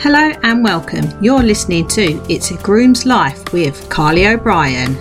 Hello and welcome. You're listening to It's a Groom's Life with Carly O'Brien.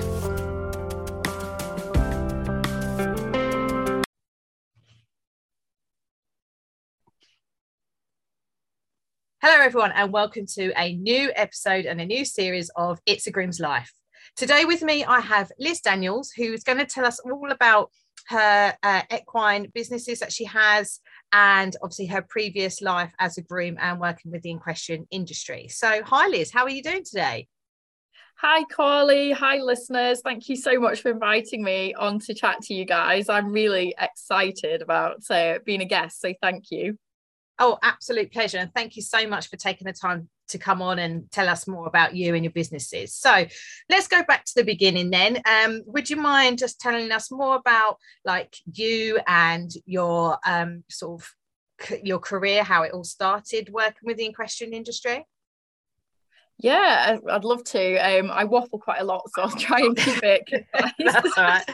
Hello, everyone, and welcome to a new episode and a new series of It's a Groom's Life. Today, with me, I have Liz Daniels, who's going to tell us all about her uh, equine businesses that she has and obviously her previous life as a groom and working with the equestrian industry. So, hi Liz, how are you doing today? Hi, Carly. Hi, listeners. Thank you so much for inviting me on to chat to you guys. I'm really excited about uh, being a guest. So, thank you. Oh, absolute pleasure. And thank you so much for taking the time to come on and tell us more about you and your businesses. So let's go back to the beginning then. Um, would you mind just telling us more about like you and your um, sort of your career, how it all started working with the equestrian industry? Yeah, I'd love to. Um, I waffle quite a lot, so I'll try and keep it concise. That's all right.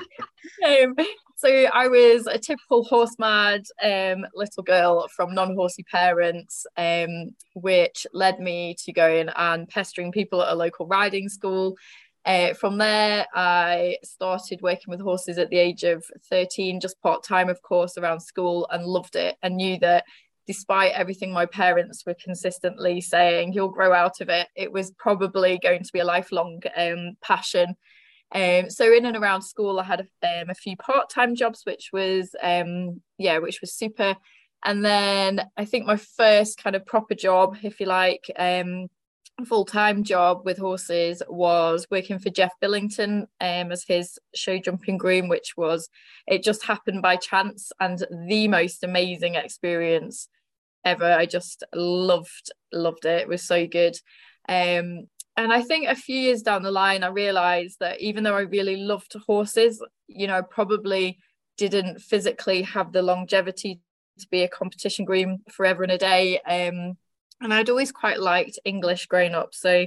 um, so I was a typical horse mad um, little girl from non-horsey parents, um, which led me to going and pestering people at a local riding school. Uh, from there, I started working with horses at the age of 13, just part time, of course, around school, and loved it and knew that despite everything my parents were consistently saying, you'll grow out of it, it was probably going to be a lifelong um, passion. Um, so in and around school, I had a, um, a few part-time jobs, which was um, yeah, which was super. And then I think my first kind of proper job, if you like, um, full-time job with horses was working for Geoff Billington um, as his show jumping groom, which was it just happened by chance and the most amazing experience ever. I just loved loved it. It was so good. Um, and I think a few years down the line, I realized that even though I really loved horses, you know, probably didn't physically have the longevity to be a competition groom forever and a day. Um, and I'd always quite liked English growing up. So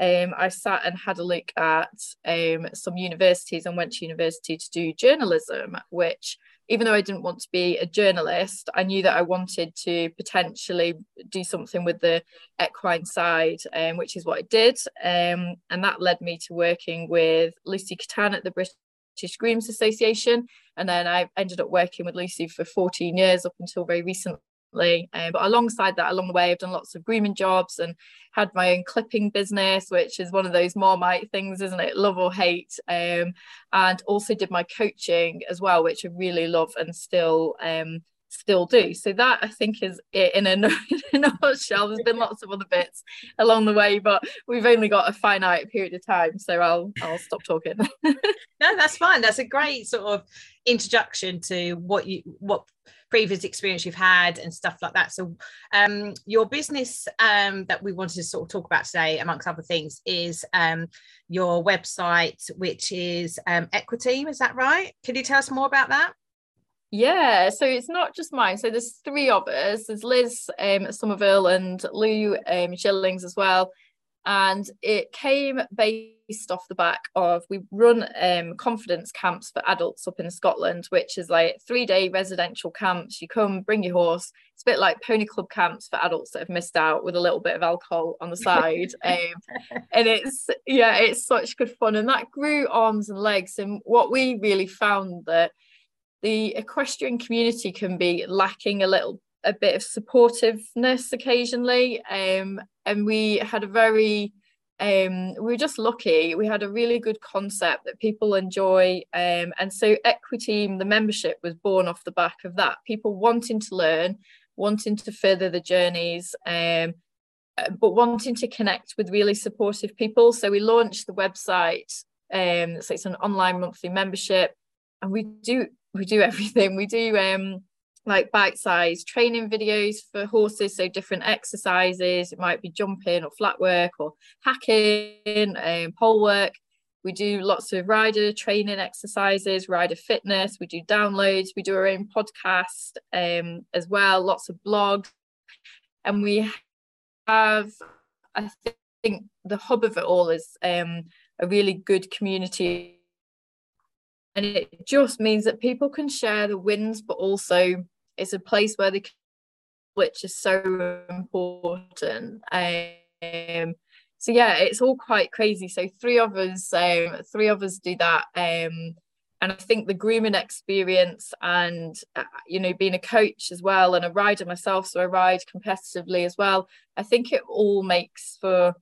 um, I sat and had a look at um, some universities and went to university to do journalism, which even though I didn't want to be a journalist, I knew that I wanted to potentially do something with the equine side, um, which is what I did. Um, and that led me to working with Lucy Katan at the British Grooms Association. And then I ended up working with Lucy for 14 years up until very recently um, but alongside that, along the way, I've done lots of grooming jobs and had my own clipping business, which is one of those Marmite things, isn't it? Love or hate. Um, and also did my coaching as well, which I really love and still um, still do. So that I think is it in a, in a nutshell. There's been lots of other bits along the way, but we've only got a finite period of time, so I'll I'll stop talking. no, that's fine. That's a great sort of introduction to what you what previous experience you've had and stuff like that. So, um, your business um, that we wanted to sort of talk about today, amongst other things, is um, your website, which is um, Equiteam. Is that right? Can you tell us more about that? Yeah, so it's not just mine. So there's three of us. There's Liz um, Somerville and Lou um, Shillings as well and it came based off the back of we run um, confidence camps for adults up in Scotland, which is like three day residential camps. You come, bring your horse. It's a bit like pony club camps for adults that have missed out with a little bit of alcohol on the side. um, and it's yeah, it's such good fun, and that grew arms and legs. And what we really found that the equestrian community can be lacking a little a bit of supportiveness occasionally. Um, and we had a very um, we were just lucky. We had a really good concept that people enjoy. Um, and so Equiteam, the membership was born off the back of that. People wanting to learn, wanting to further the journeys, um, but wanting to connect with really supportive people. So we launched the website. Um, so it's an online monthly membership. And we do we do everything. We do like bite-sized training videos for horses so different exercises. It might be jumping or flat work or hacking um, pole work. We do lots of rider training exercises rider fitness. We do downloads. We do our own podcast um, as well lots of blogs. And we have i think the hub of it all is um, a really good community. And it just means that people can share the wins but also it's a place where they which is so important. Um, so yeah, it's all quite crazy. So three of us, um, three of us do that. Um, and I think the grooming experience and uh, you know being a coach as well and a rider myself, so I ride competitively as well. I think it all makes for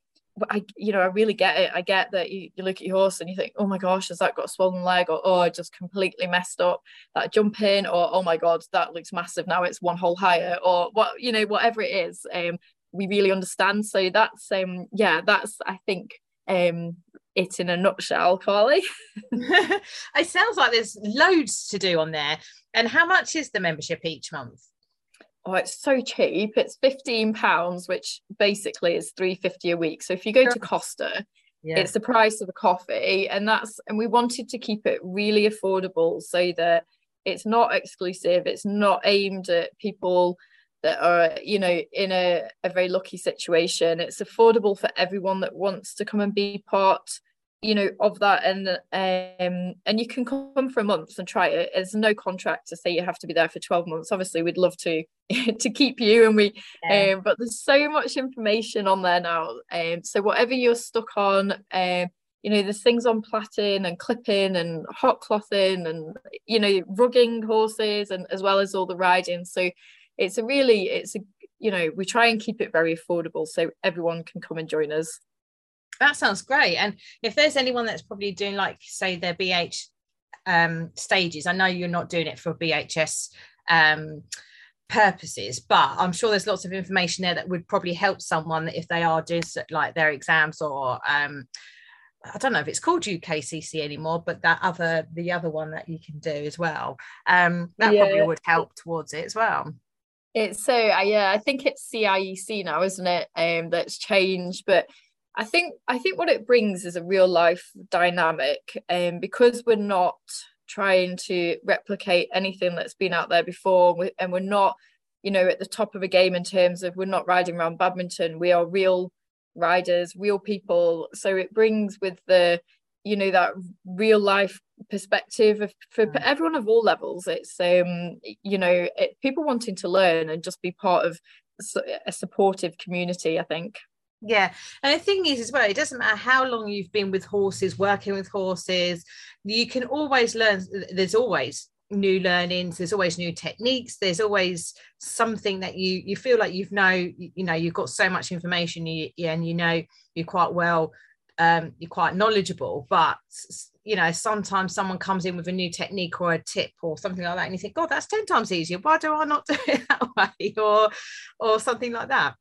I, you know, I really get it. I get that you, you look at your horse and you think, oh my gosh, has that got a swollen leg? Or, oh, I just completely messed up that jump in. Or, oh my God, that looks massive. Now it's one hole higher. Or what, you know, whatever it is, um, we really understand. So that's, um, yeah, that's, I think, um, it in a nutshell, Carly. it sounds like there's loads to do on there. And how much is the membership each month? Oh it's so cheap. It's 15 pounds which basically is 350 a week. So if you go to costa yeah. it's the price of a coffee and that's and we wanted to keep it really affordable so that it's not exclusive. It's not aimed at people that are you know in a, a very lucky situation. It's affordable for everyone that wants to come and be part you know of that and um and you can come for a month and try it. There's no contract to say you have to be there for 12 months. Obviously we'd love to to keep you and we yeah. um but there's so much information on there now. Um so whatever you're stuck on um you know there's things on plaiting and clipping and hot clothing and you know rugging horses and as well as all the riding. So it's a really it's a you know we try and keep it very affordable so everyone can come and join us that sounds great. And if there's anyone that's probably doing like say their BH um, stages, I know you're not doing it for BHS um, purposes, but I'm sure there's lots of information there that would probably help someone if they are doing like their exams or um, I don't know if it's called UKCC anymore, but that other the other one that you can do as well. Um, that yeah. probably would help towards it as well. It's so uh, yeah, I think it's CIEC now, isn't it? Um, that's changed, but I think I think what it brings is a real life dynamic, and um, because we're not trying to replicate anything that's been out there before, and we're not, you know, at the top of a game in terms of we're not riding around badminton. We are real riders, real people. So it brings with the, you know, that real life perspective of, for mm. everyone of all levels. It's um, you know, it, people wanting to learn and just be part of a supportive community. I think. Yeah. And the thing is, as well, it doesn't matter how long you've been with horses, working with horses, you can always learn. There's always new learnings there's always new techniques there's always something that you you feel like you've know you know you've got so much information you, and you know you're quite well um you're quite knowledgeable but you know sometimes someone comes in with a new technique or a tip or something like that and you think god that's 10 times easier why do i not do it that way or or something like that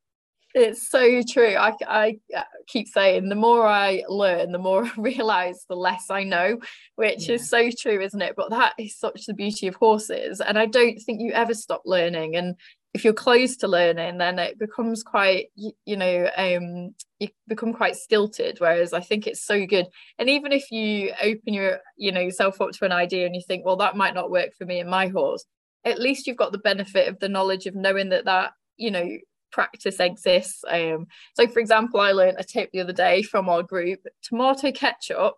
it's so true. I, I uh, keep saying the more I learn, the more I realize the less I know, which yeah. is so true, isn't it? But that is such the beauty of horses. And I don't think you ever stop learning. And if you're close to learning, then it becomes quite, you, you know, um, you become quite stilted. Whereas I think it's so good. And even if you open your, you know, yourself up to an idea and you think, well, that might not work for me and my horse, at least you've got the benefit of the knowledge of knowing that that, you know, practice exists. Um, so, for example, I learned a tip the other day from our group tomato ketchup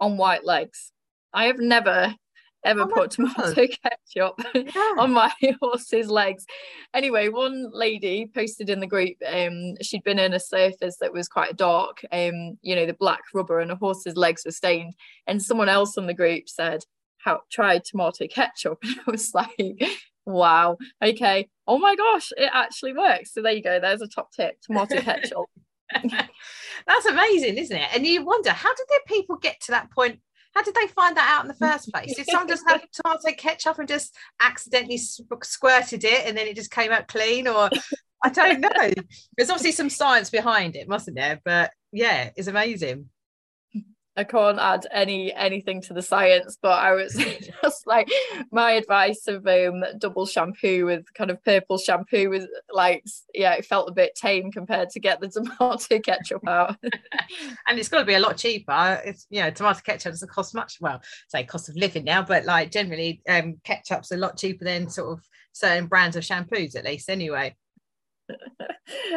on white legs. I have never ever oh put tomato God. ketchup yeah. on my horse's legs. Anyway, one lady posted in the group, um, she'd been in a surface that was quite dark, um, you know, the black rubber and a horse's legs were stained. And someone else in the group said, how tried tomato ketchup. And I was like, wow, okay. Oh my gosh, it actually works. So there you go. There's a top tip tomato ketchup. That's amazing, isn't it? And you wonder, how did the people get to that point? How did they find that out in the first place? Did someone just have tomato ketchup and just accidentally squirted it and then it just came out clean? Or I don't know. There's obviously some science behind it, mustn't there? But yeah, it's amazing. I can't add any anything to the science, but I was just like my advice of um double shampoo with kind of purple shampoo was like yeah, it felt a bit tame compared to get the tomato ketchup out. and it's got to be a lot cheaper. It's you know, tomato ketchup doesn't cost much. Well, say cost of living now, but like generally um ketchup's a lot cheaper than sort of certain brands of shampoos at least anyway.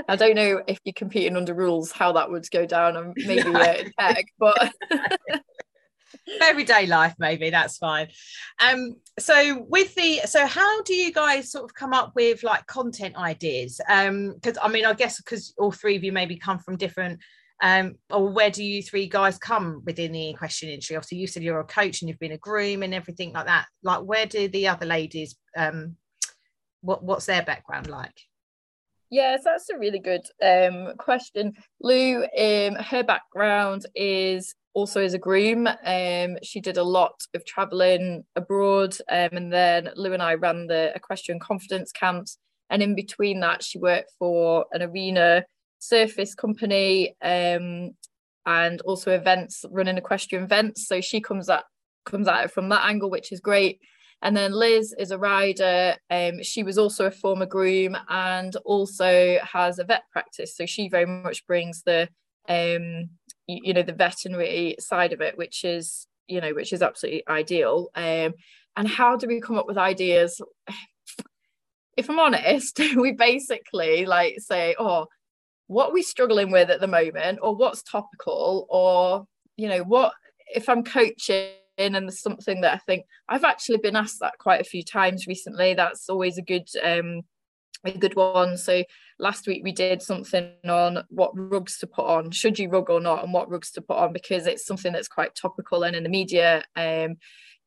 I don't know if you're competing under rules how that would go down and maybe no. tech, but everyday life maybe that's fine. Um so with the so how do you guys sort of come up with like content ideas? Um because i mean i guess because all three of you maybe come from different um or where do you three guys come within the equestrian industry? Obviously you said you're a coach and you've been a groom and everything like that. Like where do the other ladies um what what's their background like Yes, that's a really good um, question. Lou, um, her background is also as a groom. Um, she did a lot of traveling abroad, um, and then Lou and I ran the equestrian confidence camps. And in between that, she worked for an arena surface company um, and also events, running equestrian events. So she comes at comes at it from that angle, which is great. And then Liz is a rider. Um, she was also a former groom and also has a vet practice. So she very much brings the um, you, you know the veterinary side of it, which is you know which is absolutely ideal. Um, and how do we come up with ideas? If I'm honest, we basically like say, oh, what are we struggling with at the moment, or what's topical, or you know what if I'm coaching and there's something that I think I've actually been asked that quite a few times recently. That's always a good um, a good one. So last week we did something on what rugs to put on, should you rug or not, and what rugs to put on because it's something that's quite topical and in the media. Um,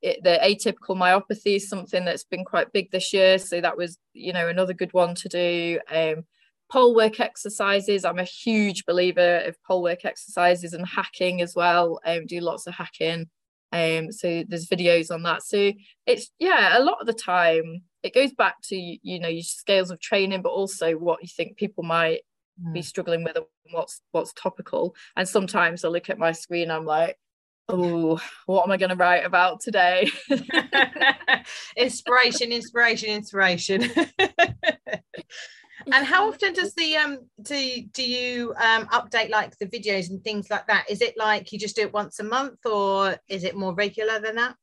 it, the atypical myopathy is something that's been quite big this year, so that was you know another good one to do. Um, pole work exercises. I'm a huge believer of pole work exercises and hacking as well. Um, do lots of hacking. Um, so there's videos on that. So it's yeah, a lot of the time it goes back to you know your scales of training, but also what you think people might mm. be struggling with and what's what's topical. And sometimes I look at my screen, I'm like, oh, what am I going to write about today? inspiration, inspiration, inspiration. and how often does the um do do you um update like the videos and things like that is it like you just do it once a month or is it more regular than that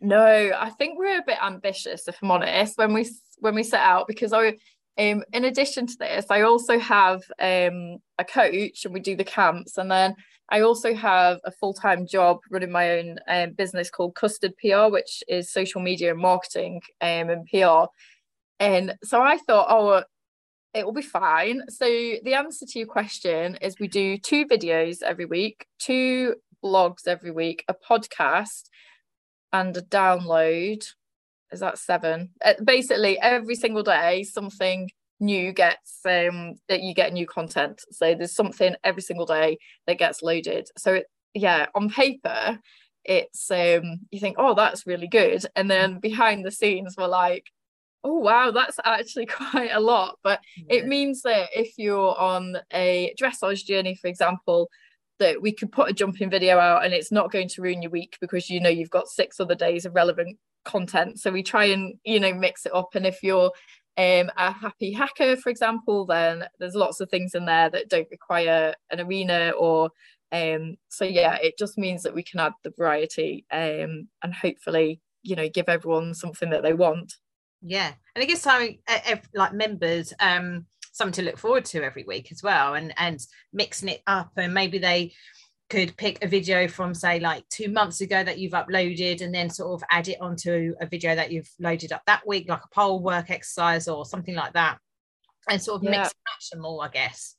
no i think we're a bit ambitious if i'm honest when we when we set out because i um in addition to this i also have um a coach and we do the camps and then I also have a full time job running my own um, business called Custard PR, which is social media and marketing um, and PR. And so I thought, oh, it will be fine. So the answer to your question is we do two videos every week, two blogs every week, a podcast, and a download. Is that seven? Uh, basically, every single day, something new gets um that you get new content. So there's something every single day that gets loaded. So it, yeah, on paper, it's um you think, oh, that's really good, and then behind the scenes, we're like, oh wow that's actually quite a lot but yeah. it means that if you're on a dressage journey for example that we could put a jumping video out and it's not going to ruin your week because you know you've got six other days of relevant content so we try and you know mix it up and if you're um, a happy hacker for example then there's lots of things in there that don't require an arena or um so yeah it just means that we can add the variety um and hopefully you know give everyone something that they want yeah and it gives time like members um something to look forward to every week as well and and mixing it up and maybe they could pick a video from say like two months ago that you've uploaded and then sort of add it onto a video that you've loaded up that week like a pole work exercise or something like that and sort of yeah. mix and match them all i guess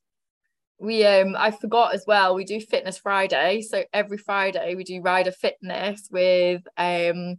we um i forgot as well we do fitness friday so every friday we do rider fitness with um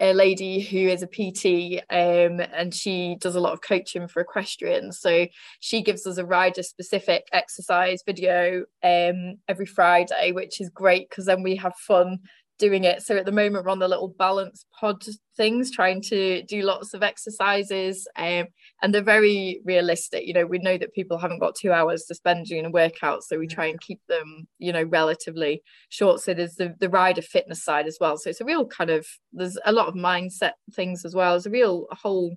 a lady who is a PT um, and she does a lot of coaching for equestrians. So she gives us a rider specific exercise video um, every Friday, which is great because then we have fun doing it. So at the moment, we're on the little balance pod things, trying to do lots of exercises. Um, and they're very realistic. You know, we know that people haven't got two hours to spend doing a workout. So we try and keep them, you know, relatively short. So there's the, the rider fitness side as well. So it's a real kind of, there's a lot of mindset things as well. It's a real a whole,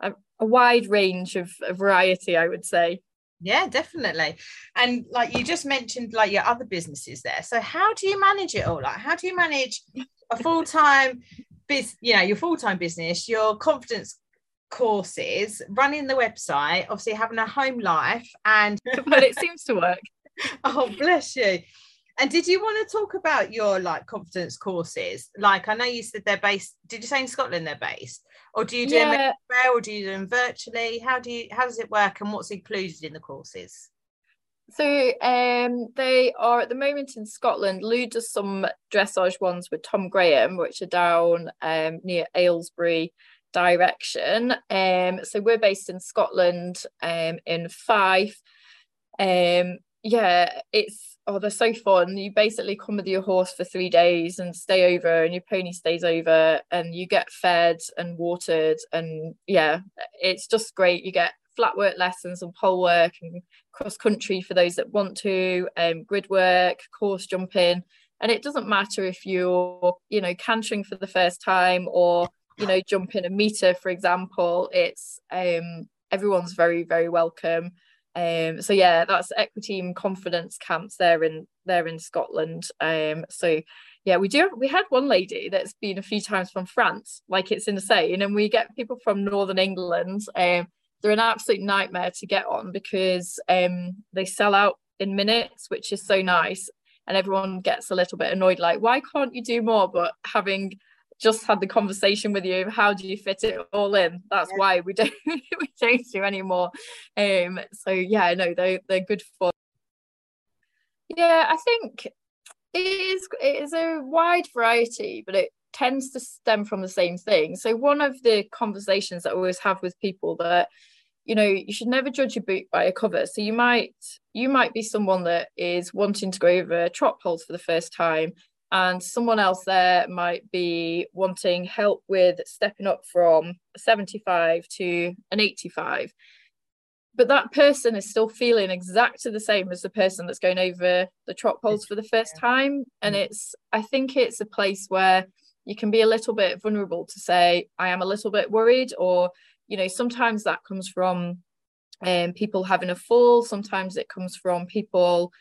a, a wide range of, of variety, I would say. Yeah, definitely. And like you just mentioned, like your other businesses there. So how do you manage it all? Like, how do you manage a full time business? You know, your full time business, your confidence courses, running the website, obviously having a home life, and but it seems to work. oh, bless you. And did you want to talk about your like confidence courses? Like I know you said they're based. Did you say in Scotland they're based, or do you do Yeah. them or do you do them virtually? How do you how does it work, and what's included in the courses? So um, they are at the moment in Scotland. Lou does some dressage ones with Tom Graham, which are down um, near Aylesbury direction. Um, so we're based in Scotland, um, in Fife. Um, yeah, it's oh, they're so fun. You basically come with your horse for three days and stay over, and your pony stays over, and you get fed and watered, and yeah, it's just great. You get flat work lessons and pole work and cross country for those that want to, um, grid work, course jumping. And it doesn't matter if you're, you know, cantering for the first time or, you know, jumping a meter, for example. It's um, everyone's very, very welcome. Um, so yeah, that's Equiteam confidence camps there in there in Scotland. Um, so yeah, we do. We had one lady that's been a few times from France, like it's insane, and we get people from Northern England. Um, they're an absolute nightmare to get on because um, they sell out in minutes, which is so nice. And everyone gets a little bit annoyed, like, why can't you do more? But having just had the conversation with you, how do you fit it all in? That's Yeah. why we don't we don't do anymore. Um, so yeah, no, they they're good fun. Yeah, I think it is it is a wide variety, but it tends to stem from the same thing. So one of the conversations that I always have with people that you know you should never judge a book by a cover. So you might you might be someone that is wanting to go over trot poles for the first time, and someone else there might be wanting help with stepping up from 75 to an 85 but that person is still feeling exactly the same as the person that's going over the trot poles for the first time. And it's i think it's a place where you can be a little bit vulnerable to say i am a little bit worried or you know sometimes that comes from um, people having a fall. Sometimes it comes from people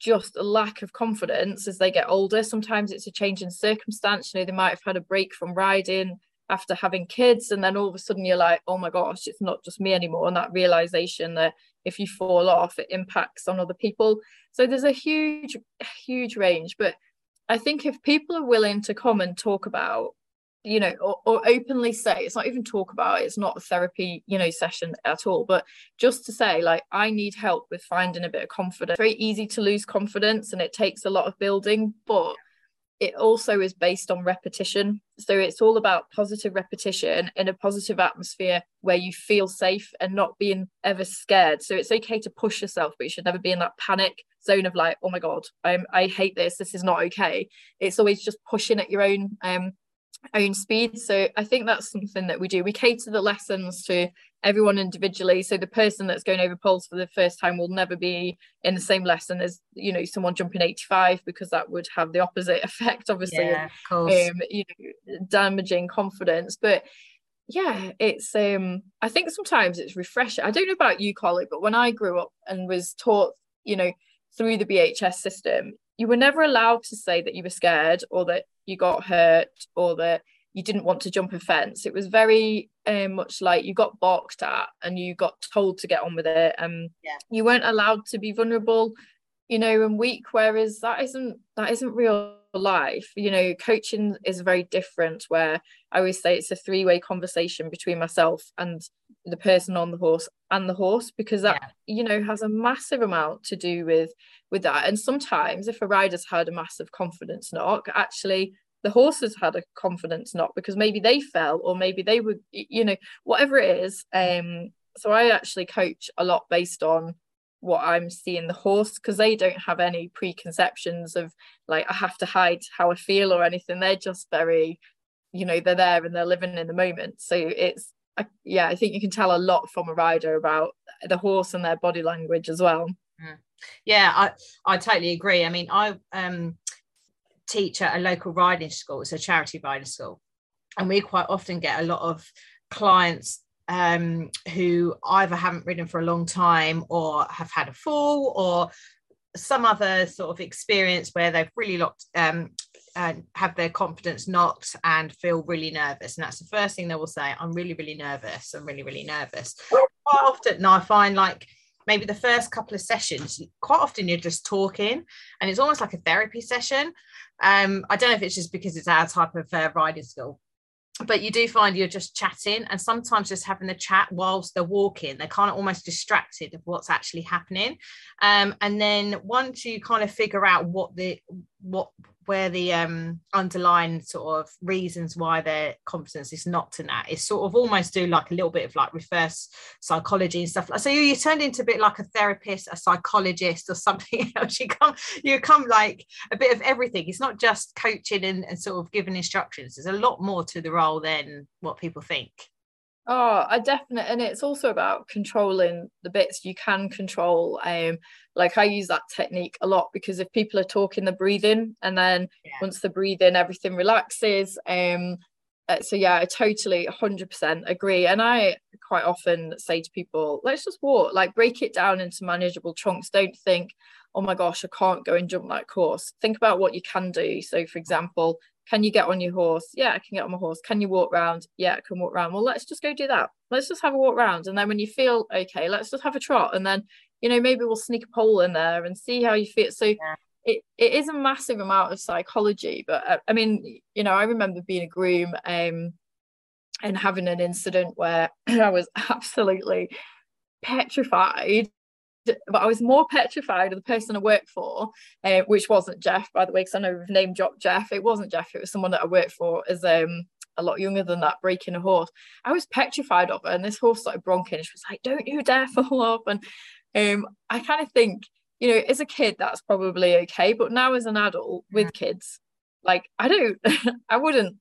just a lack of confidence as they get older. Sometimes it's a change in circumstance. You know they might have had a break from riding after having kids and then all of a sudden you're like oh my gosh it's not just me anymore. And that realization that if you fall off it impacts on other people. So there's a huge huge range. But i think if people are willing to come and talk about you know or, or openly say it's not even talk about it, it's not a therapy you know session at all but just to say like i need help with finding a bit of confidence very easy to lose confidence and it takes a lot of building but it also is based on repetition. So it's all about positive repetition in a positive atmosphere where you feel safe and not being ever scared. So it's okay to push yourself, but you should never be in that panic zone of like, oh my God, I'm, I hate this. This is not okay. It's always just pushing at your own um, own speed. So I think that's something that we do. We cater the lessons to everyone individually. So the person that's going over poles for the first time will never be in the same lesson as you know someone jumping 85 because that would have the opposite effect, obviously, Yeah, of um, you know, damaging confidence. But yeah, it's um I think sometimes it's refreshing. I don't know about you, Carly, but when I grew up and was taught, you know, through the BHS system, you were never allowed to say that you were scared or that you got hurt or that you didn't want to jump a fence. It was very um, much like you got balked at and you got told to get on with it. And Yeah. you weren't allowed to be vulnerable, you know, and weak. Whereas that isn't that isn't real life. You know, coaching is very different. Where I always say it's a three way conversation between myself and the person on the horse and the horse because that you know has a massive amount to do with with that. And sometimes if a rider's had a massive confidence knock, actually the horses had a confidence knock because maybe they fell or maybe they were you know whatever it is um so i actually coach a lot based on what i'm seeing the horse because they don't have any preconceptions of like i have to hide how i feel or anything. They're just very you know they're there and they're living in the moment. So it's I, yeah i think you can tell a lot from a rider about the horse and their body language as well. Yeah i i totally agree. I mean i um teach at a local riding school. It's a charity riding school. And we quite often get a lot of clients um who either haven't ridden for a long time or have had a fall or some other sort of experience where they've really locked um and have their confidence knocked and feel really nervous. And that's the first thing they will say i'm really really nervous. I'm really really nervous. Quite often now i find like maybe the first couple of sessions, quite often you're just talking, and it's almost like a therapy session. Um, I don't know if it's just because it's our type of uh, riding school, but you do find you're just chatting and sometimes just having the chat whilst they're walking. They're kind of almost distracted of what's actually happening. Um, and then once you kind of figure out what the what where the um, underlying sort of reasons why their confidence is not to that is sort of almost do like a little bit of like reverse psychology and stuff. Like so you, you turned into a bit like a therapist a psychologist or something else. You come you come like a bit of everything. It's not just coaching and, and sort of giving instructions. There's a lot more to the role than what people think Oh, I definitely, and it's also about controlling the bits you can control. Um, like I use that technique a lot because if people are talking the breathing, and then yeah. once the breathing, everything relaxes. Um, uh, so yeah, I totally 100% agree. And I quite often say to people, let's just walk, like break it down into manageable chunks. Don't think, oh my gosh, I can't go and jump that course. Think about what you can do. So, for example, can you get on your horse? Yeah, I can get on my horse. Can you walk around? Yeah, I can walk around. Well, let's just go do that. Let's just have a walk around. And then when you feel okay, let's just have a trot. And then, you know, maybe we'll sneak a pole in there and see how you feel. So yeah. it, it is a massive amount of psychology. But uh, I mean, you know, I remember being a groom um, and having an incident where I was absolutely petrified but I was more petrified of the person I worked for, uh, which wasn't Geoff, by the way, because I know we've name dropped Geoff. It wasn't Geoff, it was someone that I worked for as um, a lot younger than that, breaking a horse. I was petrified of her, and this horse started bronking. She was like, Don't you dare fall off. And um, I kind of think, you know, as a kid, that's probably okay. But now as an adult with kids, like I don't I wouldn't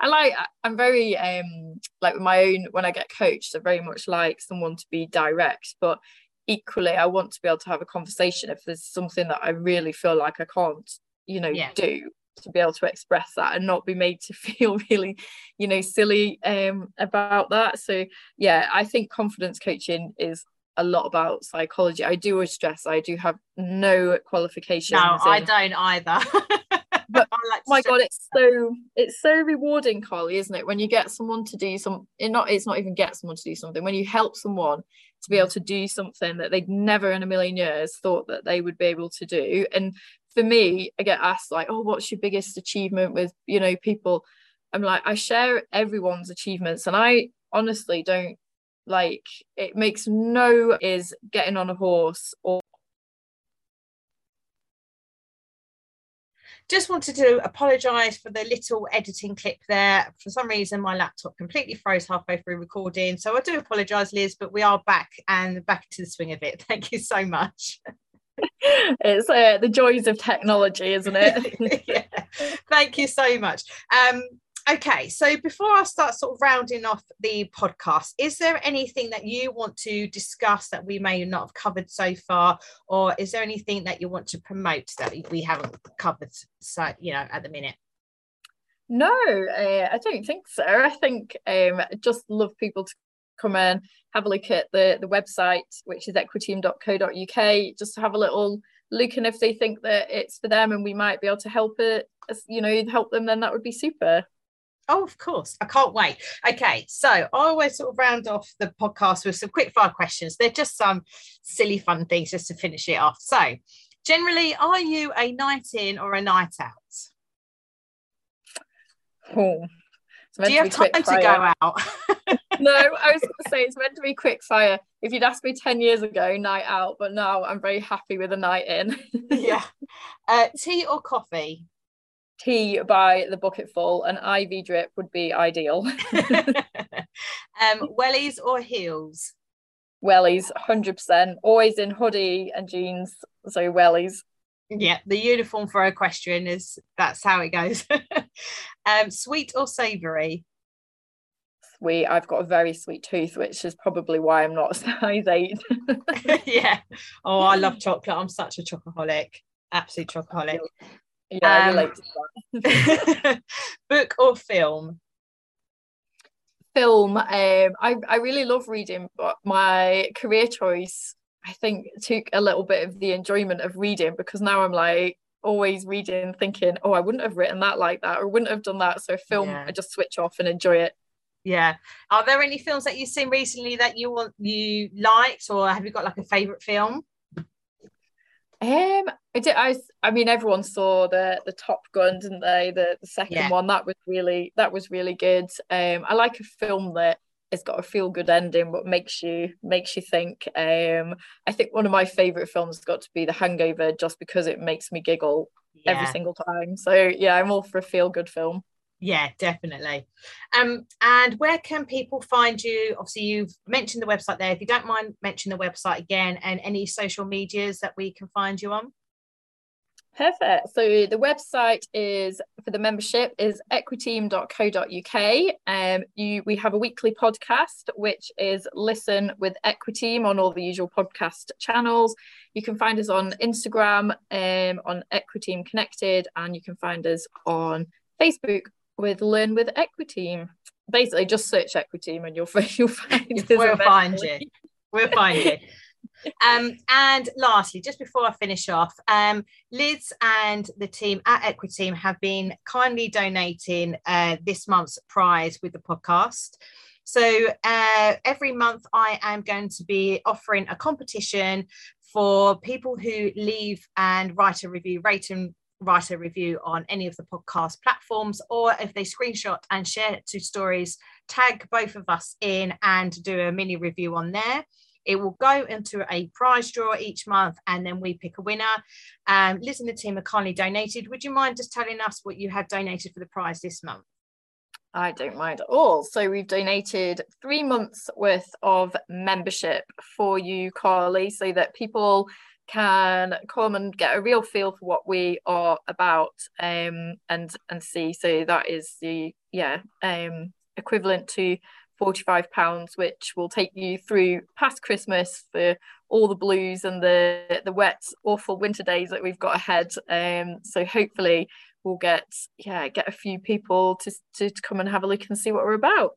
I like I'm very um like with my own when I get coached I very much like someone to be direct but equally i want to be able to have a conversation if there's something that i really feel like i can't you know yeah. do to be able to express that and not be made to feel really you know silly um about that. So yeah i think confidence coaching is a lot about psychology. I do stress i do have no qualifications no in, i don't either but like my god it's so it's so rewarding carly isn't it? When you get someone to do some it not it's not even get someone to do something. When you help someone to be able to do something that they'd never in a million years thought that they would be able to do. And for me i get asked like oh what's your biggest achievement with you know people? I'm like i share everyone's achievements and i honestly don't like it makes no is getting on a horse or Just wanted to apologise for the little editing clip there. For some reason, my laptop completely froze halfway through recording. So I do apologise, Liz, but we are back and back to the swing of it. Thank you so much. it's uh, the joys of technology, isn't it? yeah. Thank you so much. Um, okay, so before I start sort of rounding off the podcast, is there anything that you want to discuss that we may not have covered so far, or is there anything that you want to promote that we haven't covered, so you know, at the minute? No, uh, I don't think so. I think um, just love people to come in, have a look at the the website, which is equiteam.co.uk, just to have a little look, and if they think that it's for them and we might be able to help it, you know, help them, then that would be super. Oh, of course. I can't wait. Okay. So I always sort of round off the podcast with some quick fire questions. They're just some silly fun things just to finish it off. So, generally, are you a night in or a night out? Oh, do you have time to go out? no, I was going to say it's meant to be quick fire. If you'd asked me 10 years ago, night out, but now I'm very happy with a night in. yeah. Uh, tea or coffee? Tea by the bucketful, an IV drip would be ideal. um, wellies or heels? Wellies, 100%. Always in hoodie and jeans, so wellies. Yeah, the uniform for equestrian is that's how it goes. um, sweet or savoury? Sweet. I've got a very sweet tooth, which is probably why I'm not a size eight. yeah. Oh, I love chocolate. I'm such a chocoholic, absolute chocoholic. Yeah, um, I relate to that. book or film? Film. Um, I, I really love reading, but my career choice, I think, took a little bit of the enjoyment of reading because now I'm like always reading, thinking, oh, I wouldn't have written that like that or wouldn't have done that. So film, yeah. I just switch off and enjoy it. Yeah. Are there any films that you've seen recently that you want you liked, or have you got like a favorite film? Um, I did. I, I mean, everyone saw the the Top Gun, didn't they? The, the second yeah. one that was really that was really good. Um, I like a film that it's got a feel good ending, but makes you makes you think. Um, I think one of my favorite films has got to be The Hangover, just because it makes me giggle yeah. every single time. So yeah, I'm all for a feel good film. Yeah, definitely. Um, and where can people find you? Obviously, you've mentioned the website there. If you don't mind, mention the website again and any social medias that we can find you on. Perfect. So the website is for the membership is equiteam.co.uk. Um, you we have a weekly podcast which is listen with Equiteam on all the usual podcast channels. You can find us on Instagram um, on Equiteam Connected, and you can find us on Facebook with Learn with Equiteam. Basically, just search Equiteam and you'll, you'll find We'll find you. We'll find you. um, and lastly, just before I finish off, um, Liz and the team at Equiteam have been kindly donating uh, this month's prize with the podcast. So uh, every month, I am going to be offering a competition for people who leave and write a review, rate and write a review on any of the podcast platforms, or if they screenshot and share two stories, tag both of us in and do a mini review on there. It will go into a prize draw each month and then we pick a winner. Um, Liz and the team are kindly donated. Would you mind just telling us what you have donated for the prize this month? I don't mind at all. So we've donated three months worth of membership for you, Carly, so that people can come and get a real feel for what we are about um, and and see. So that is the yeah um, equivalent to 45 pounds which will take you through past christmas for all the blues and the the wet awful winter days that we've got ahead um so hopefully we'll get yeah get a few people to, to, to come and have a look and see what we're about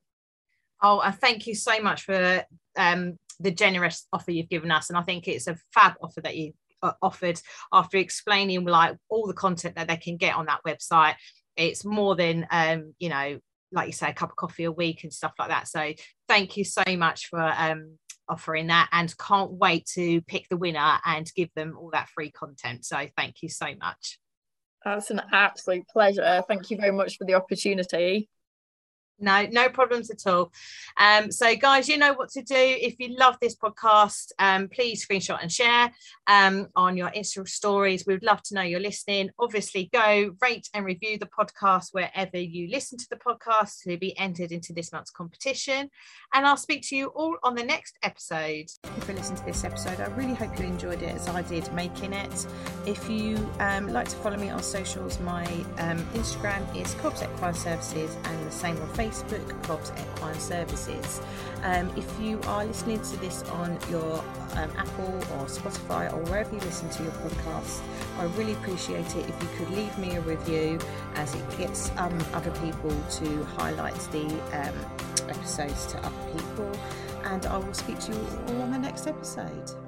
oh thank you so much for um the generous offer you've given us. And i think it's a fab offer that you uh, offered after explaining like all the content that they can get on that website. It's more than um you know like you say a cup of coffee a week and stuff like that. So thank you so much for um offering that and can't wait to pick the winner and give them all that free content. So thank you so much. That's an absolute pleasure. Thank you very much for the opportunity no no problems at all. Um so guys you know what to do. If you love this podcast um please screenshot and share um on your insta stories. We would love to know you're listening. Obviously go rate and review the podcast wherever you listen to the podcast to be entered into this month's competition. And i'll speak to you all on the next episode. If you listen to this episode i really hope you enjoyed it as i did making it. If you um, like to follow me on socials my um, instagram is cobbs equine services and the same on facebook Facebook, Cobbs Equine Services. Um, if you are listening to this on your um, Apple or Spotify or wherever you listen to your podcast, I really appreciate it if you could leave me a review as it gets um, other people to highlight the um, episodes to other people. And I will speak to you all on the next episode.